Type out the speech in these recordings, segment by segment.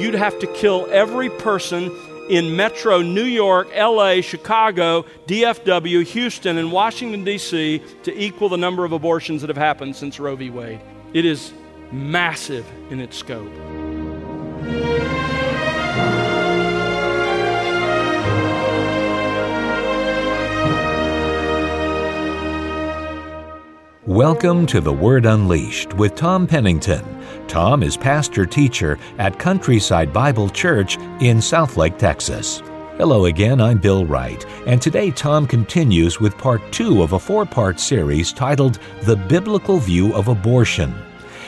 you'd have to kill every person in metro New York, LA, Chicago, DFW, Houston, and Washington, D.C. to equal the number of abortions that have happened since Roe v. Wade. It is massive in its scope. Welcome to The Word Unleashed with Tom Pennington. Tom is pastor teacher at Countryside Bible Church in Southlake, Texas. Hello again, I'm Bill Wright, and today Tom continues with part two of a four part series titled The Biblical View of Abortion.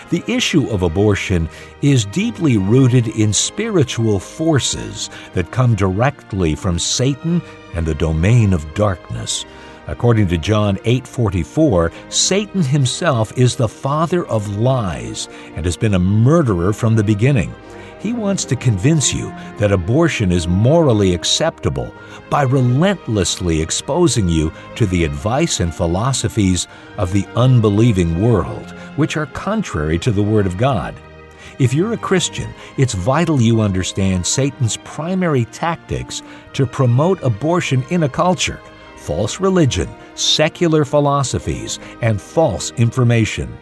The issue of abortion is deeply rooted in spiritual forces that come directly from Satan and the domain of darkness. According to John 8:44, Satan himself is the father of lies and has been a murderer from the beginning. He wants to convince you that abortion is morally acceptable by relentlessly exposing you to the advice and philosophies of the unbelieving world, which are contrary to the Word of God. If you're a Christian, it's vital you understand Satan's primary tactics to promote abortion in a culture false religion, secular philosophies, and false information.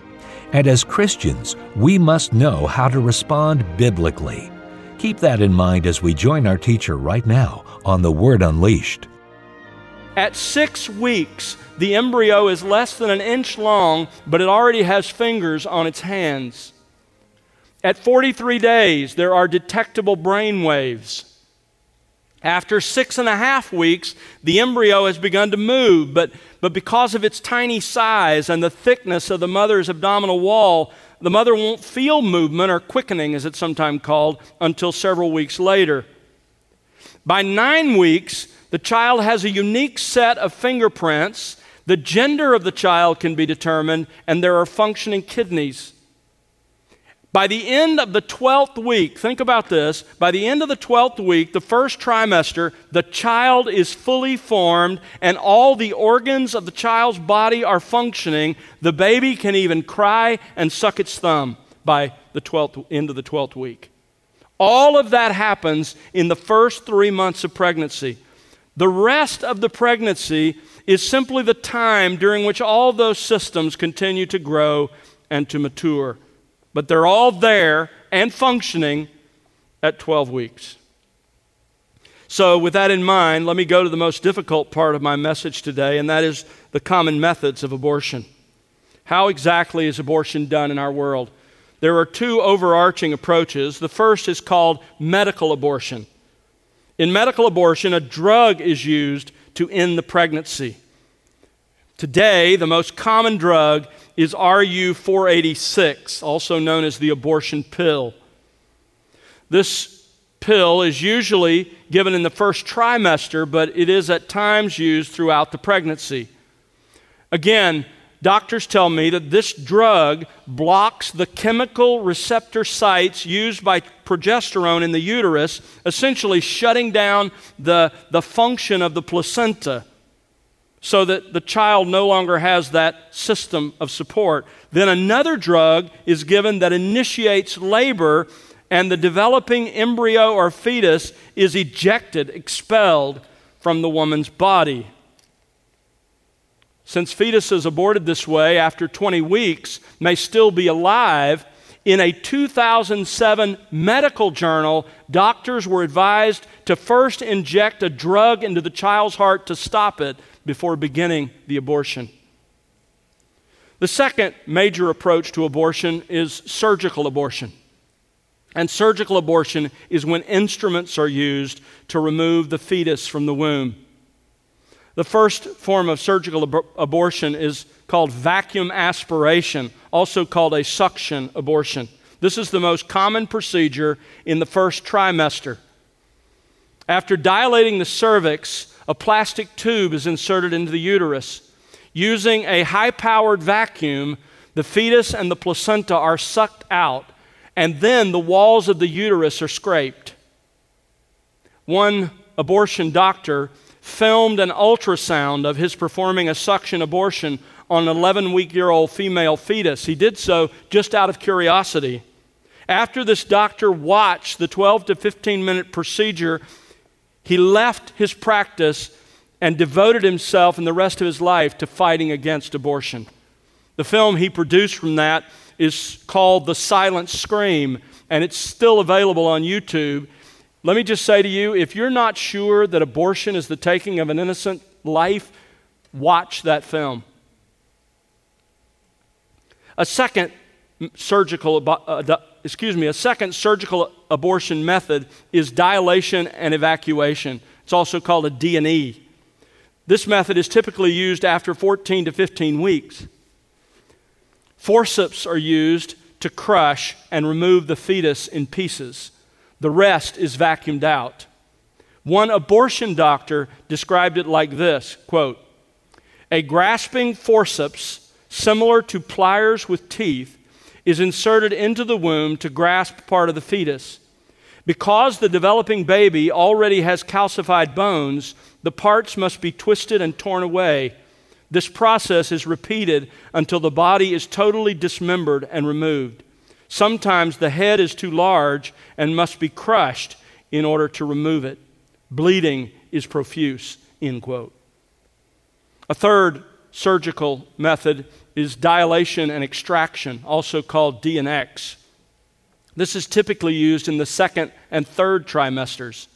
And as Christians, we must know how to respond biblically. Keep that in mind as we join our teacher right now on The Word Unleashed. At six weeks, the embryo is less than an inch long, but it already has fingers on its hands. At 43 days, there are detectable brain waves. After six and a half weeks, the embryo has begun to move, but, but because of its tiny size and the thickness of the mother's abdominal wall, the mother won't feel movement or quickening, as it's sometimes called, until several weeks later. By nine weeks, the child has a unique set of fingerprints. The gender of the child can be determined, and there are functioning kidneys. By the end of the 12th week, think about this. By the end of the 12th week, the first trimester, the child is fully formed and all the organs of the child's body are functioning. The baby can even cry and suck its thumb by the 12th, end of the 12th week. All of that happens in the first three months of pregnancy. The rest of the pregnancy is simply the time during which all those systems continue to grow and to mature but they're all there and functioning at 12 weeks. So, with that in mind, let me go to the most difficult part of my message today, and that is the common methods of abortion. How exactly is abortion done in our world? There are two overarching approaches. The first is called medical abortion. In medical abortion, a drug is used to end the pregnancy. Today, the most common drug is RU 486, also known as the abortion pill. This pill is usually given in the first trimester, but it is at times used throughout the pregnancy. Again, doctors tell me that this drug blocks the chemical receptor sites used by progesterone in the uterus, essentially shutting down the, the function of the placenta so that the child no longer has that system of support. Then another drug is given that initiates labor, and the developing embryo or fetus is ejected, expelled from the woman's body. Since fetuses aborted this way after 20 weeks may still be alive, in a 2007 medical journal, doctors were advised to first inject a drug into the child's heart to stop it before beginning the abortion. The second major approach to abortion is surgical abortion. And surgical abortion is when instruments are used to remove the fetus from the womb. The first form of surgical ab- abortion is called vacuum aspiration, also called a suction abortion. This is the most common procedure in the first trimester. After dilating the cervix, a plastic tube is inserted into the uterus. Using a high powered vacuum, the fetus and the placenta are sucked out, and then the walls of the uterus are scraped. One abortion doctor filmed an ultrasound of his performing a suction abortion on an 11 week year old female fetus. He did so just out of curiosity. After this doctor watched the 12 to 15 minute procedure, he left his practice and devoted himself and the rest of his life to fighting against abortion. The film he produced from that is called The Silent Scream, and it's still available on YouTube. Let me just say to you if you're not sure that abortion is the taking of an innocent life, watch that film. A second surgical, uh, excuse me, a second surgical abortion method is dilation and evacuation. It's also called a D&E. This method is typically used after 14 to 15 weeks. Forceps are used to crush and remove the fetus in pieces. The rest is vacuumed out. One abortion doctor described it like this quote, A grasping forceps, similar to pliers with teeth, is inserted into the womb to grasp part of the fetus. Because the developing baby already has calcified bones, the parts must be twisted and torn away. This process is repeated until the body is totally dismembered and removed. Sometimes the head is too large and must be crushed in order to remove it. Bleeding is profuse. End quote. A third surgical method is dilation and extraction, also called D&X. This is typically used in the second and third trimesters.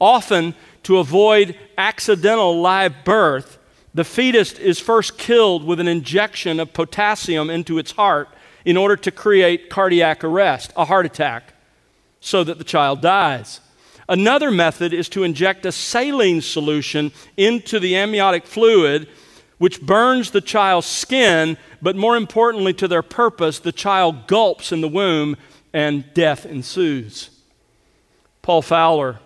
Often, to avoid accidental live birth, the fetus is first killed with an injection of potassium into its heart in order to create cardiac arrest, a heart attack, so that the child dies. Another method is to inject a saline solution into the amniotic fluid, which burns the child's skin, but more importantly to their purpose, the child gulps in the womb and death ensues. Paul Fowler,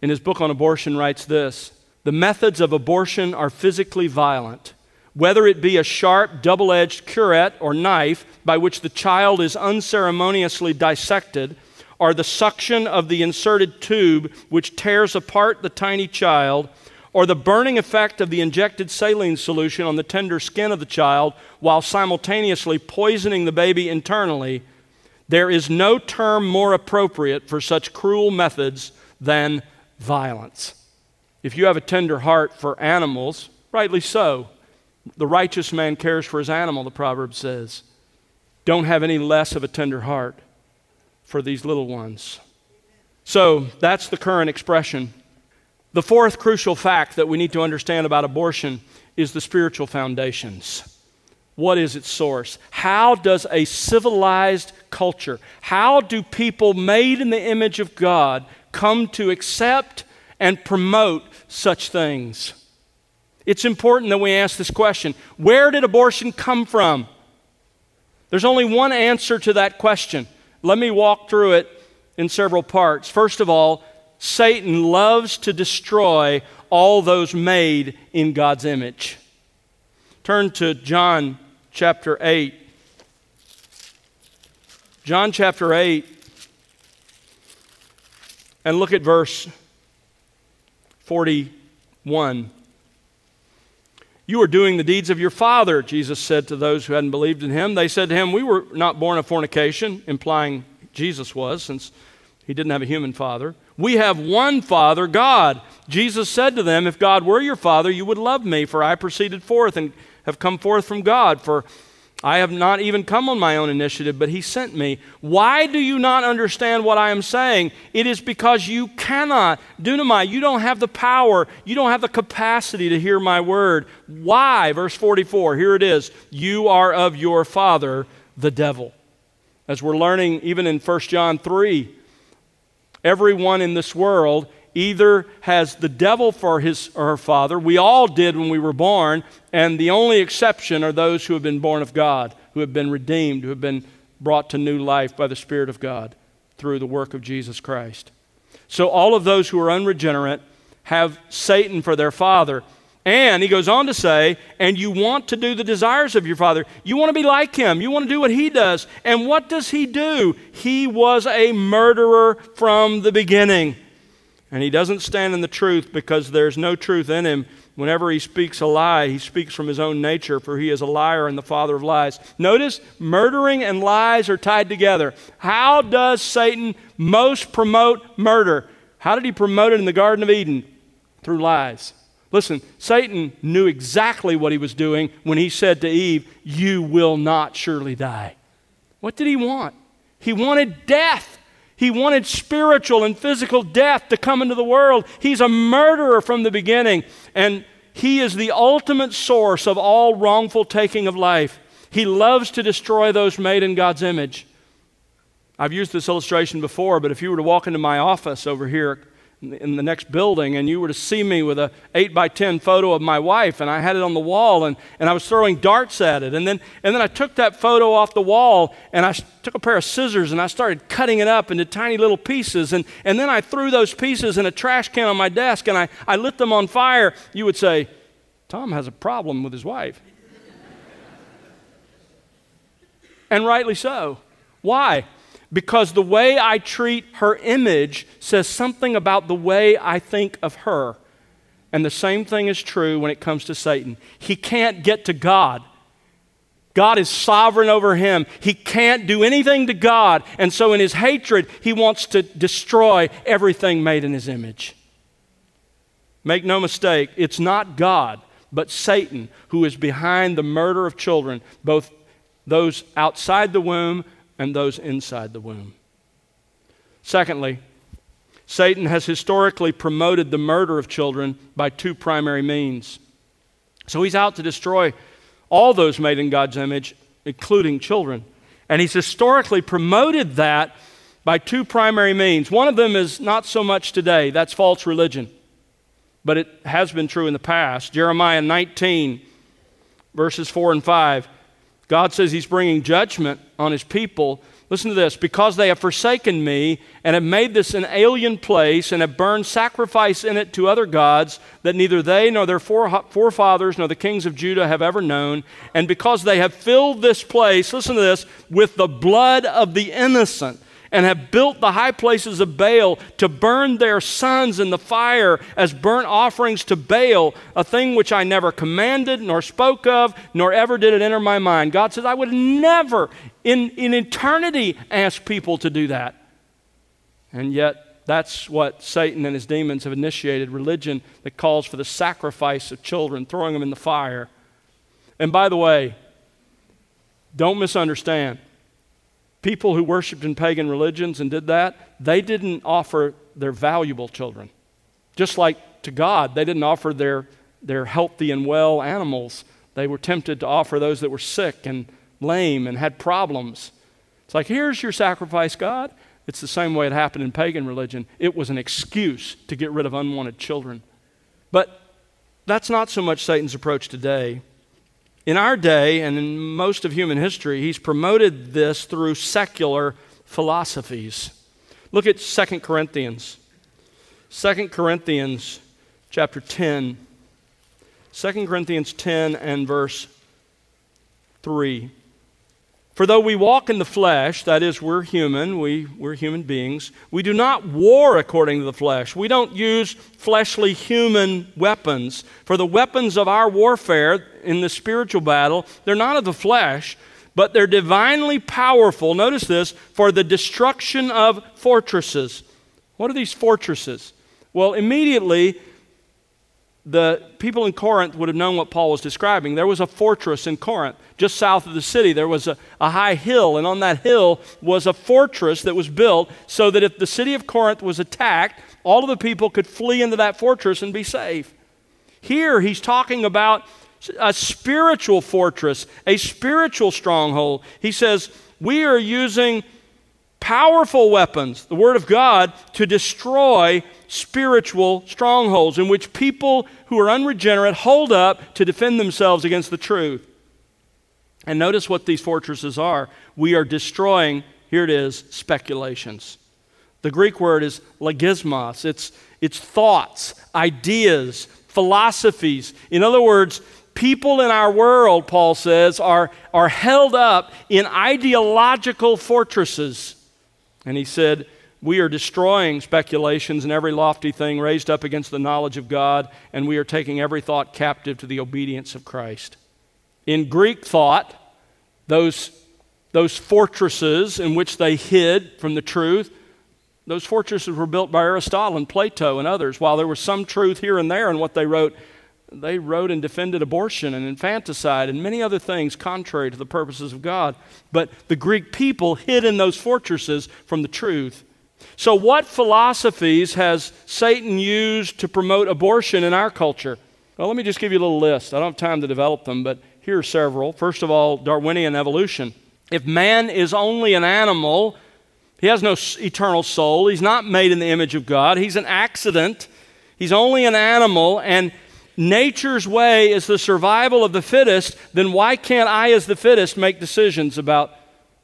in his book on abortion, writes this The methods of abortion are physically violent whether it be a sharp, double edged curette or knife by which the child is unceremoniously dissected, or the suction of the inserted tube which tears apart the tiny child, or the burning effect of the injected saline solution on the tender skin of the child while simultaneously poisoning the baby internally, there is no term more appropriate for such cruel methods than violence. If you have a tender heart for animals, rightly so. The righteous man cares for his animal, the proverb says. Don't have any less of a tender heart for these little ones. So that's the current expression. The fourth crucial fact that we need to understand about abortion is the spiritual foundations. What is its source? How does a civilized culture, how do people made in the image of God come to accept and promote such things? It's important that we ask this question Where did abortion come from? There's only one answer to that question. Let me walk through it in several parts. First of all, Satan loves to destroy all those made in God's image. Turn to John chapter 8. John chapter 8, and look at verse 41. You are doing the deeds of your father, Jesus said to those who hadn't believed in him. They said to him, We were not born of fornication, implying Jesus was, since he didn't have a human father. We have one Father, God. Jesus said to them, If God were your Father, you would love me, for I proceeded forth and have come forth from God. For I have not even come on my own initiative, but he sent me. Why do you not understand what I am saying? It is because you cannot. Dunamai, you don't have the power, you don't have the capacity to hear my word. Why? Verse 44, here it is. You are of your father, the devil. As we're learning even in 1 John 3, everyone in this world either has the devil for his or her father. We all did when we were born, and the only exception are those who have been born of God, who have been redeemed, who have been brought to new life by the Spirit of God through the work of Jesus Christ. So all of those who are unregenerate have Satan for their father. And he goes on to say, and you want to do the desires of your father. You want to be like him. You want to do what he does. And what does he do? He was a murderer from the beginning and he doesn't stand in the truth because there's no truth in him. Whenever he speaks a lie, he speaks from his own nature, for he is a liar and the father of lies. Notice, murdering and lies are tied together. How does Satan most promote murder? How did he promote it in the Garden of Eden? Through lies. Listen, Satan knew exactly what he was doing when he said to Eve, You will not surely die. What did he want? He wanted death. He wanted spiritual and physical death to come into the world. He's a murderer from the beginning, and he is the ultimate source of all wrongful taking of life. He loves to destroy those made in God's image. I've used this illustration before, but if you were to walk into my office over here in the next building and you were to see me with a 8 by 10 photo of my wife and i had it on the wall and, and i was throwing darts at it. And then, and then i took that photo off the wall and i took a pair of scissors and i started cutting it up into tiny little pieces. And, and then i threw those pieces in a trash can on my desk and I, I lit them on fire. You would say tom has a problem with his wife. And rightly so. Why because the way I treat her image says something about the way I think of her. And the same thing is true when it comes to Satan. He can't get to God. God is sovereign over him. He can't do anything to God. And so, in his hatred, he wants to destroy everything made in his image. Make no mistake, it's not God, but Satan who is behind the murder of children, both those outside the womb and those inside the womb. Secondly, Satan has historically promoted the murder of children by two primary means. So he's out to destroy all those made in God's image, including children. And he's historically promoted that by two primary means. One of them is not so much today, that's false religion, but it has been true in the past. Jeremiah 19, verses 4 and 5. God says He's bringing judgment on His people. Listen to this because they have forsaken me and have made this an alien place and have burned sacrifice in it to other gods that neither they nor their forefathers nor the kings of Judah have ever known, and because they have filled this place, listen to this, with the blood of the innocent and have built the high places of Baal to burn their sons in the fire as burnt offerings to Baal, a thing which I never commanded, nor spoke of, nor ever did it enter my mind. God says, I would never in, in eternity ask people to do that. And yet, that's what Satan and his demons have initiated religion that calls for the sacrifice of children, throwing them in the fire. And by the way, don't misunderstand people who worshiped in pagan religions and did that, they didn't offer their valuable children. Just like to God, they didn't offer their, their healthy and well animals. They were tempted to offer those that were sick and lame and had problems. It's like, here's your sacrifice, God. It's the same way it happened in pagan religion. It was an excuse to get rid of unwanted children. But that's not so much Satan's approach today. In our day and in most of human history, he's promoted this through secular philosophies. Look at 2 Corinthians. 2 Corinthians chapter 10. 2 Corinthians 10 and verse 3. For though we walk in the flesh, that is, we're human, we, we're human beings, we do not war according to the flesh. We don't use fleshly human weapons. For the weapons of our warfare in the spiritual battle, they're not of the flesh, but they're divinely powerful. Notice this for the destruction of fortresses. What are these fortresses? Well, immediately the people in Corinth would have known what Paul was describing. There was a fortress in Corinth, just south of the city. There was a, a, high hill, and on that hill was a fortress that was built so that if the city of Corinth was attacked, all of the people could flee into that fortress and be safe. Here, he's talking about a spiritual fortress, a spiritual stronghold. He says, We are using powerful weapons, the Word of God, to destroy spiritual strongholds in which people who are unregenerate hold up to defend themselves against the truth. And notice what these fortresses are. We are destroying, here it is, speculations. The Greek word is logismos. It's, it's thoughts, ideas, philosophies. In other words, people in our world, Paul says, are, are held up in ideological fortresses. And he said, we are destroying speculations and every lofty thing raised up against the knowledge of God, and we are taking every thought captive to the obedience of Christ. In Greek thought, those, those fortresses in which they hid from the truth, those fortresses were built by Aristotle and Plato and others. While there was some truth here and there in what they wrote, they wrote and defended abortion and infanticide and many other things contrary to the purposes of God. But the Greek people hid in those fortresses from the truth. So, what philosophies has Satan used to promote abortion in our culture? Well, let me just give you a little list. I don't have time to develop them, but here are several. First of all, Darwinian evolution. If man is only an animal, he has no eternal soul, he's not made in the image of God, he's an accident, he's only an animal, and nature's way is the survival of the fittest, then why can't I, as the fittest, make decisions about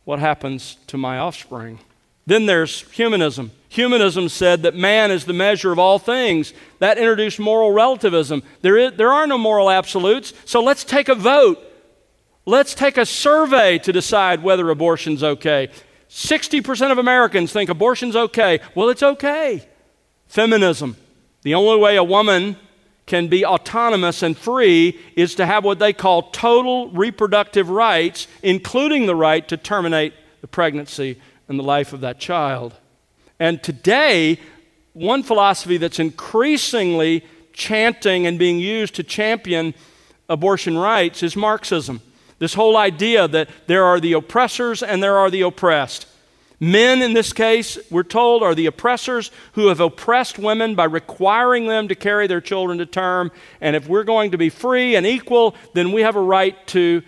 what happens to my offspring? Then there's humanism. Humanism said that man is the measure of all things. That introduced moral relativism. There, is, there are no moral absolutes, so let's take a vote. Let's take a survey to decide whether abortion's okay. 60% of Americans think abortion's okay. Well, it's okay. Feminism. The only way a woman can be autonomous and free is to have what they call total reproductive rights, including the right to terminate the pregnancy and the life of that child. And today, one philosophy that's increasingly chanting and being used to champion abortion rights is Marxism. This whole idea that there are the oppressors and there are the oppressed. Men, in this case, we're told, are the oppressors who have oppressed women by requiring them to carry their children to term. And if we're going to be free and equal, then we have a right to,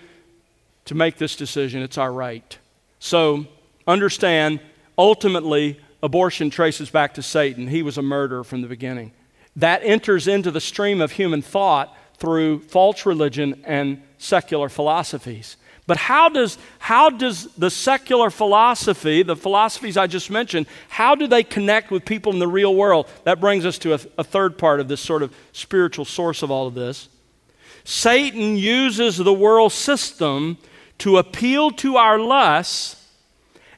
to make this decision. It's our right. So understand, ultimately, abortion traces back to Satan. He was a murderer from the beginning. That enters into the stream of human thought through false religion and secular philosophies. But how does, how does the secular philosophy, the philosophies I just mentioned, how do they connect with people in the real world? That brings us to a, a third part of this sort of spiritual source of all of this. Satan uses the world system to appeal to our lusts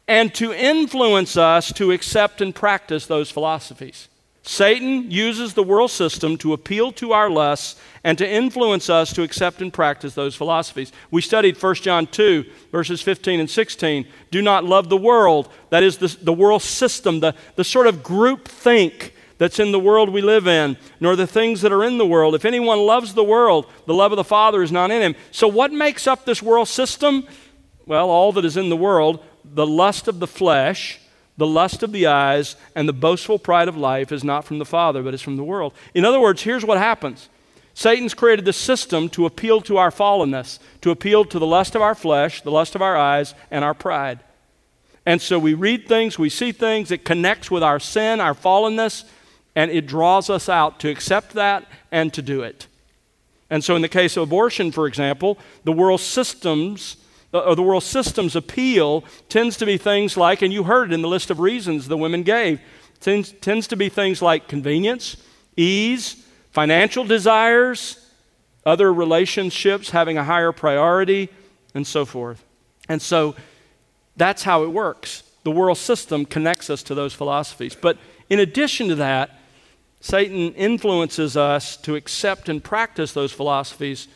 and to influence us to accept and practice those philosophies. Satan uses the world system to appeal to our lusts and to influence us to accept and practice those philosophies. We studied 1 John 2, verses 15 and 16. Do not love the world, that is, the, the world system, the, the sort of group think that's in the world we live in, nor the things that are in the world. If anyone loves the world, the love of the Father is not in him. So, what makes up this world system? Well, all that is in the world the lust of the flesh the lust of the eyes, and the boastful pride of life is not from the Father, but is from the world. In other words, here's what happens Satan's created this system to appeal to our fallenness, to appeal to the lust of our flesh, the lust of our eyes, and our pride. And so we read things, we see things, it connects with our sin, our fallenness, and it draws us out to accept that and to do it. And so, in the case of abortion, for example, the world systems or the uh, world system's appeal tends to be things like, and you heard it in the list of reasons the women gave, tends, tends to be things like convenience, ease, financial desires, other relationships having a higher priority, and so forth. And so that's how it works. The world system connects us to those philosophies. But in addition to that, Satan influences us to accept and practice those philosophies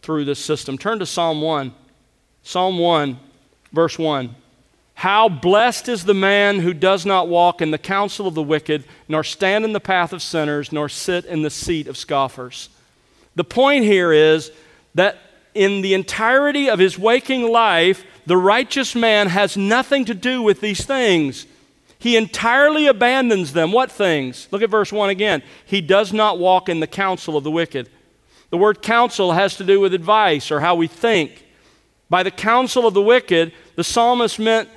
through this system. Turn to Psalm 1. Psalm 1, verse 1. How blessed is the man who does not walk in the counsel of the wicked, nor stand in the path of sinners, nor sit in the seat of scoffers. The point here is that in the entirety of his waking life, the righteous man has nothing to do with these things. He entirely abandons them. What things? Look at verse 1 again. He does not walk in the counsel of the wicked. The word counsel has to do with advice or how we think. By the counsel of the wicked, the psalmist meant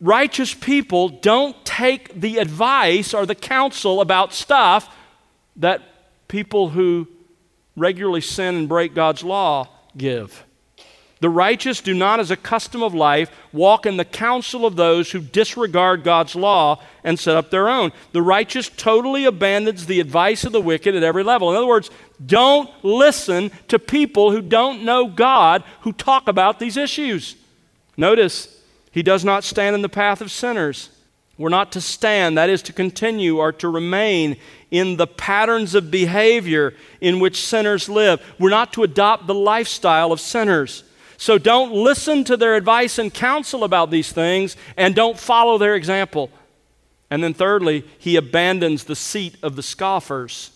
righteous people don't take the advice or the counsel about stuff that people who regularly sin and break God's law give. The righteous do not, as a custom of life, walk in the counsel of those who disregard God's law and set up their own. The righteous totally abandons the advice of the wicked at every level. In other words, don't listen to people who don't know God who talk about these issues. Notice, he does not stand in the path of sinners. We're not to stand, that is, to continue or to remain in the patterns of behavior in which sinners live. We're not to adopt the lifestyle of sinners. So don't listen to their advice and counsel about these things and don't follow their example. And then, thirdly, he abandons the seat of the scoffers.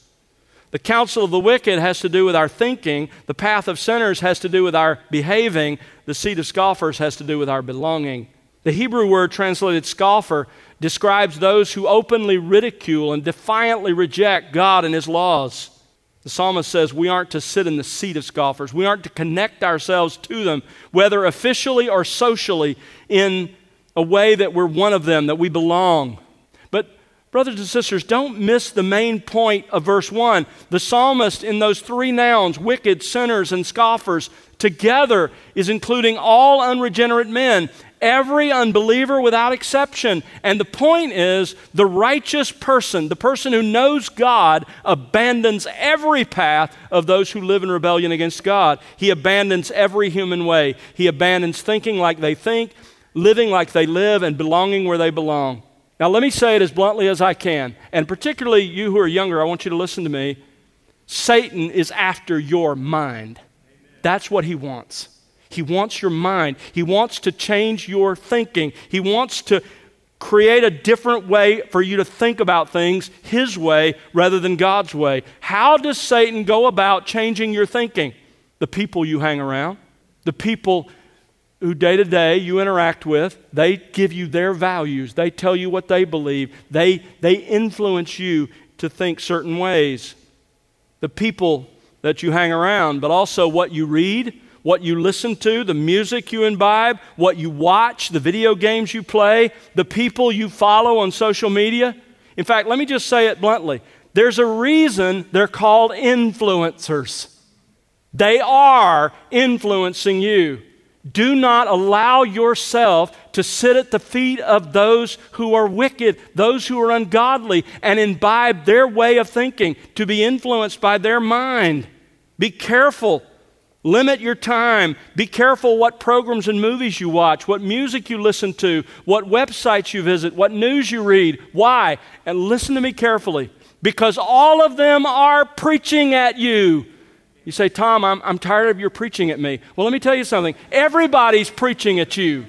The counsel of the wicked has to do with our thinking, the path of sinners has to do with our behaving, the seat of scoffers has to do with our belonging. The Hebrew word translated scoffer describes those who openly ridicule and defiantly reject God and His laws. The psalmist says we aren't to sit in the seat of scoffers. We aren't to connect ourselves to them, whether officially or socially, in a way that we're one of them, that we belong. But, brothers and sisters, don't miss the main point of verse 1. The psalmist, in those three nouns, wicked, sinners, and scoffers, together is including all unregenerate men every unbeliever without exception. And the point is the righteous person, the person who knows God, abandons every path of those who live in rebellion against God. He abandons every human way. He abandons thinking like they think, living like they live, and belonging where they belong. Now, let me say it as bluntly as I can, and particularly you who are younger, I want you to listen to me. Satan is after your mind. That's what he wants. He wants your mind. He wants to change your thinking. He wants to create a different way for you to think about things His way rather than God's way. How does Satan go about changing your thinking? The people you hang around, the people who day to day you interact with, they give you their values. They tell you what they believe. They, they influence you to think certain ways. The people that you hang around, but also what you read, what you listen to, the music you imbibe, what you watch, the video games you play, the people you follow on social media. In fact, let me just say it bluntly there's a reason they're called influencers. They are influencing you. Do not allow yourself to sit at the feet of those who are wicked, those who are ungodly, and imbibe their way of thinking, to be influenced by their mind. Be careful Limit your time. Be careful what programs and movies you watch, what music you listen to, what websites you visit, what news you read. Why? And listen to me carefully because all of them are preaching at you. You say, Tom, I'm, I'm tired of your preaching at me. Well, let me tell you something. Everybody's preaching at you.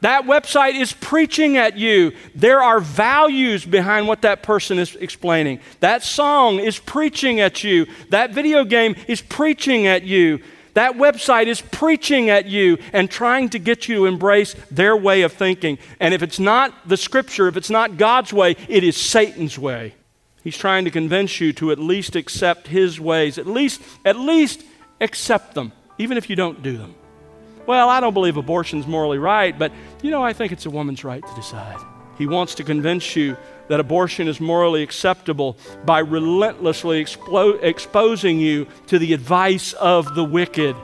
That website is preaching at you. There are values behind what that person is explaining. That song is preaching at you. That video game is preaching at you. That website is preaching at you and trying to get you to embrace their way of thinking. And if it's not the scripture, if it's not God's way, it is Satan's way. He's trying to convince you to at least accept his ways, at least at least accept them, even if you don't do them. Well, I don't believe abortion's morally right, but you know, I think it's a woman's right to decide. He wants to convince you that abortion is morally acceptable by relentlessly explo- exposing you to the advice of the wicked.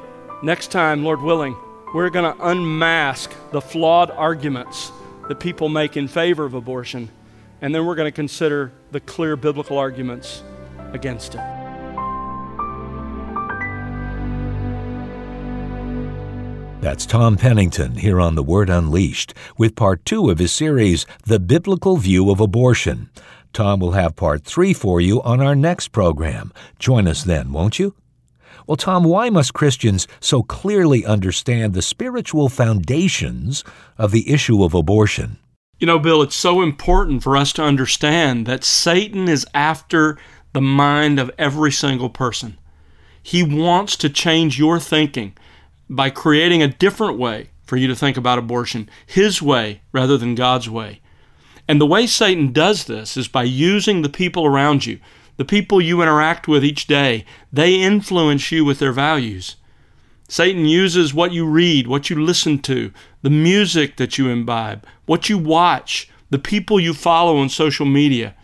Next time, Lord willing, we're going to unmask the flawed arguments that people make in favor of abortion, and then we're going to consider the clear biblical arguments against it. That's Tom Pennington here on The Word Unleashed with part two of his series, The Biblical View of Abortion. Tom will have part three for you on our next program. Join us then, won't you? Well, Tom, why must Christians so clearly understand the spiritual foundations of the issue of abortion? You know, Bill, it's so important for us to understand that Satan is after the mind of every single person. He wants to change your thinking by creating a different way for you to think about abortion, His way rather than God's way. And the way Satan does this is by using the people around you, the people you interact with each day. They influence you with their values. Satan uses what you read, what you listen to, the music that you imbibe, what you watch, the people you follow on social media.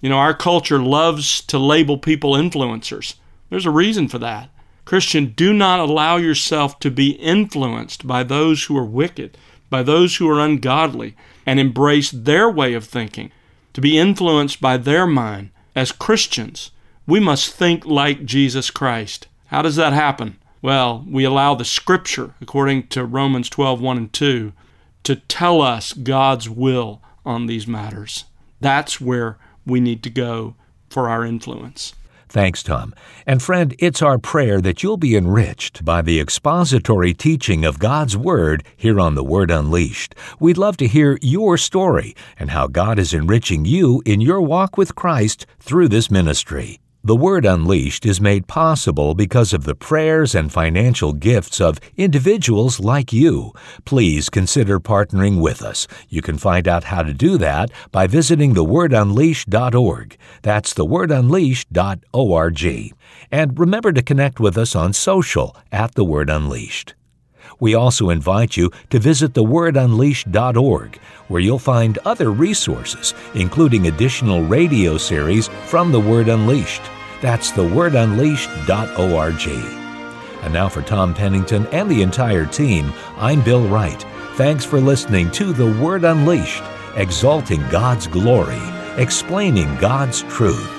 You know, our culture loves to label people influencers. There's a reason for that. Christian, do not allow yourself to be influenced by those who are wicked, by those who are ungodly, and embrace their way of thinking, to be influenced by their mind. As Christians, we must think like Jesus Christ. How does that happen? Well, we allow the Scripture, according to Romans 12 1 and 2, to tell us God's will on these matters. That's where we need to go for our influence. Thanks, Tom. And friend, it's our prayer that you'll be enriched by the expository teaching of God's Word here on The Word Unleashed. We'd love to hear your story and how God is enriching you in your walk with Christ through this ministry. The Word Unleashed is made possible because of the prayers and financial gifts of individuals like you. Please consider partnering with us. You can find out how to do that by visiting thewordunleashed.org. That's thewordunleashed.org. And remember to connect with us on social at The Word Unleashed. We also invite you to visit thewordunleashed.org, where you'll find other resources, including additional radio series from The Word Unleashed. That's thewordunleashed.org. And now for Tom Pennington and the entire team, I'm Bill Wright. Thanks for listening to The Word Unleashed, exalting God's glory, explaining God's truth.